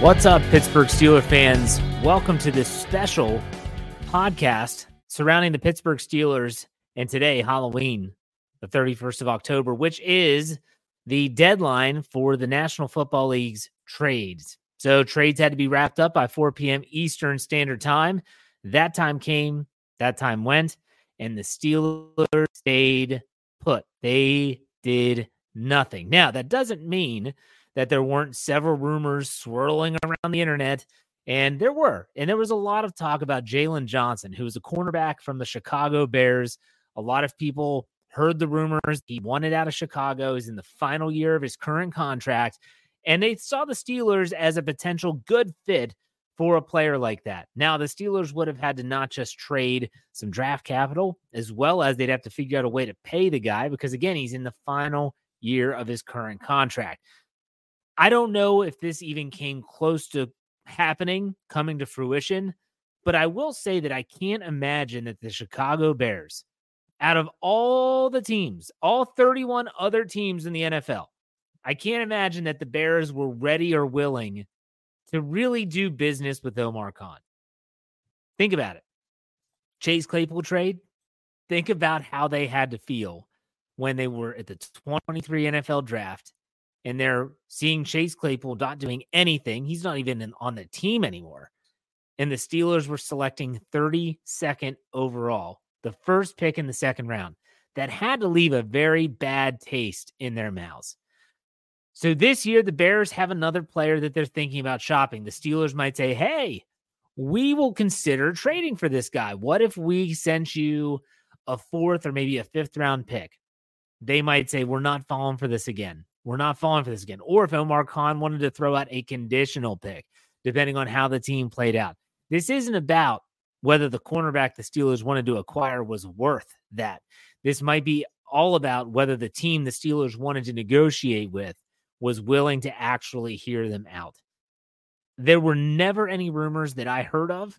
What's up, Pittsburgh Steeler fans? Welcome to this special podcast surrounding the Pittsburgh Steelers and today, Halloween, the 31st of October, which is the deadline for the National Football League's trades. So, trades had to be wrapped up by 4 p.m. Eastern Standard Time. That time came, that time went, and the Steelers stayed put. They did nothing. Now, that doesn't mean that there weren't several rumors swirling around the internet. And there were. And there was a lot of talk about Jaylon Johnson, who was a cornerback from the Chicago Bears. A lot of people heard the rumors. He wanted out of Chicago. He's in the final year of his current contract. And they saw the Steelers as a potential good fit for a player like that. Now, the Steelers would have had to not just trade some draft capital, as well as they'd have to figure out a way to pay the guy because, again, he's in the final year of his current contract. I don't know if this even came close to happening, coming to fruition, but I will say that I can't imagine that the Chicago Bears, out of all the teams, all 31 other teams in the NFL, I can't imagine that the Bears were ready or willing to really do business with Omar Khan. Think about it. Chase Claypool trade. Think about how they had to feel when they were at the 23 NFL draft and they're seeing Chase Claypool not doing anything. He's not even in, on the team anymore. And the Steelers were selecting 32nd overall, the first pick in the second round. That had to leave a very bad taste in their mouths. So this year, the Bears have another player that they're thinking about shopping. The Steelers might say, hey, we will consider trading for this guy. What if we sent you a fourth or maybe a fifth round pick? They might say, we're not falling for this again. We're not falling for this again. Or if Omar Khan wanted to throw out a conditional pick, depending on how the team played out. This isn't about whether the cornerback the Steelers wanted to acquire was worth that. This might be all about whether the team the Steelers wanted to negotiate with was willing to actually hear them out. There were never any rumors that I heard of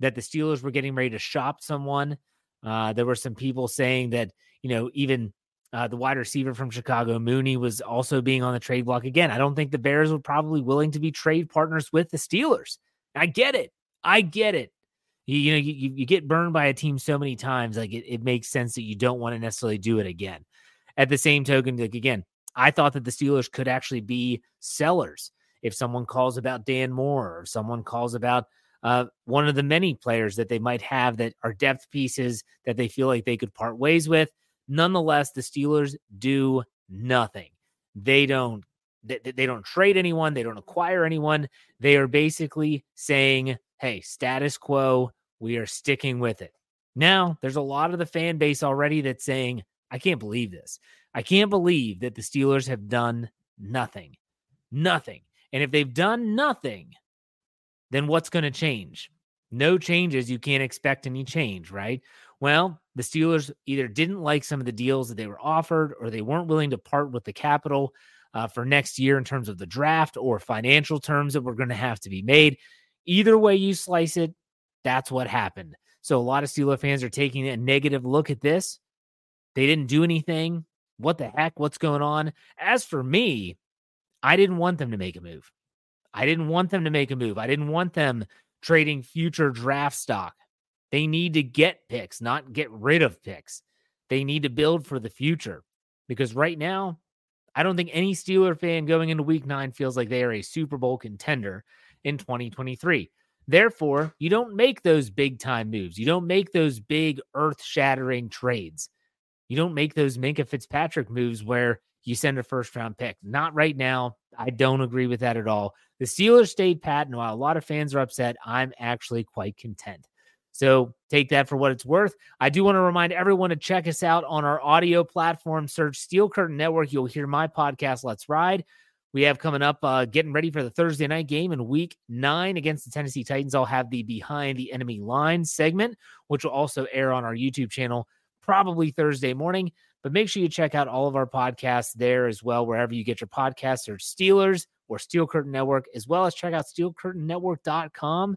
that the Steelers were getting ready to shop someone. Uh, there were some people saying that, you know, even uh, the wide receiver from Chicago, Mooney, was also being on the trade block again. I don't think the Bears were probably willing to be trade partners with the Steelers. I get it. I get it. You, you know, you, you get burned by a team so many times, like it, it makes sense that you don't want to necessarily do it again. At the same token, like again, I thought that the Steelers could actually be sellers if someone calls about Dan Moore or someone calls about uh, one of the many players that they might have that are depth pieces that they feel like they could part ways with. Nonetheless, the Steelers do nothing. They don't they, they don't trade anyone, they don't acquire anyone. They are basically saying, "Hey, status quo, we are sticking with it." Now, there's a lot of the fan base already that's saying, "I can't believe this. I can't believe that the Steelers have done nothing. Nothing." And if they've done nothing, then what's going to change? No changes, you can't expect any change, right? Well, the Steelers either didn't like some of the deals that they were offered or they weren't willing to part with the capital uh, for next year in terms of the draft or financial terms that were going to have to be made. Either way you slice it, that's what happened. So a lot of Steeler fans are taking a negative look at this. They didn't do anything. What the heck? What's going on? As for me, I didn't want them to make a move. I didn't want them to make a move. I didn't want them trading future draft stock. They need to get picks, not get rid of picks. They need to build for the future because right now, I don't think any Steeler fan going into week nine feels like they are a Super Bowl contender in 2023. Therefore, you don't make those big time moves. You don't make those big earth shattering trades. You don't make those Minkah Fitzpatrick moves where you send a first round pick. Not right now. I don't agree with that at all. The Steelers stayed pat, and while a lot of fans are upset, I'm actually quite content. So take that for what it's worth. I do want to remind everyone to check us out on our audio platform. Search Steel Curtain Network. You'll hear my podcast, Let's Ride. We have coming up, uh, getting ready for the Thursday night game in week nine against the Tennessee Titans. I'll have the Behind the Enemy Line segment, which will also air on our YouTube channel probably Thursday morning. But make sure you check out all of our podcasts there as well, wherever you get your podcasts. Search Steelers or Steel Curtain Network, as well as check out steelcurtainnetwork.com.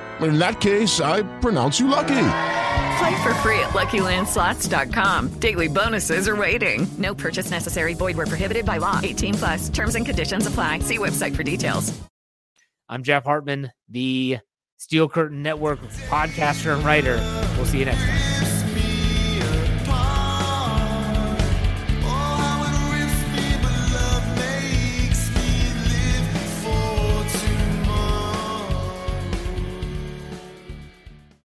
in that case, I pronounce you lucky. Play for free at LuckyLandSlots.com. Daily bonuses are waiting. No purchase necessary. Void were prohibited by law. 18 plus. Terms and conditions apply. See website for details. I'm Jeff Hartman, the Steel Curtain Network podcaster and writer. We'll see you next time.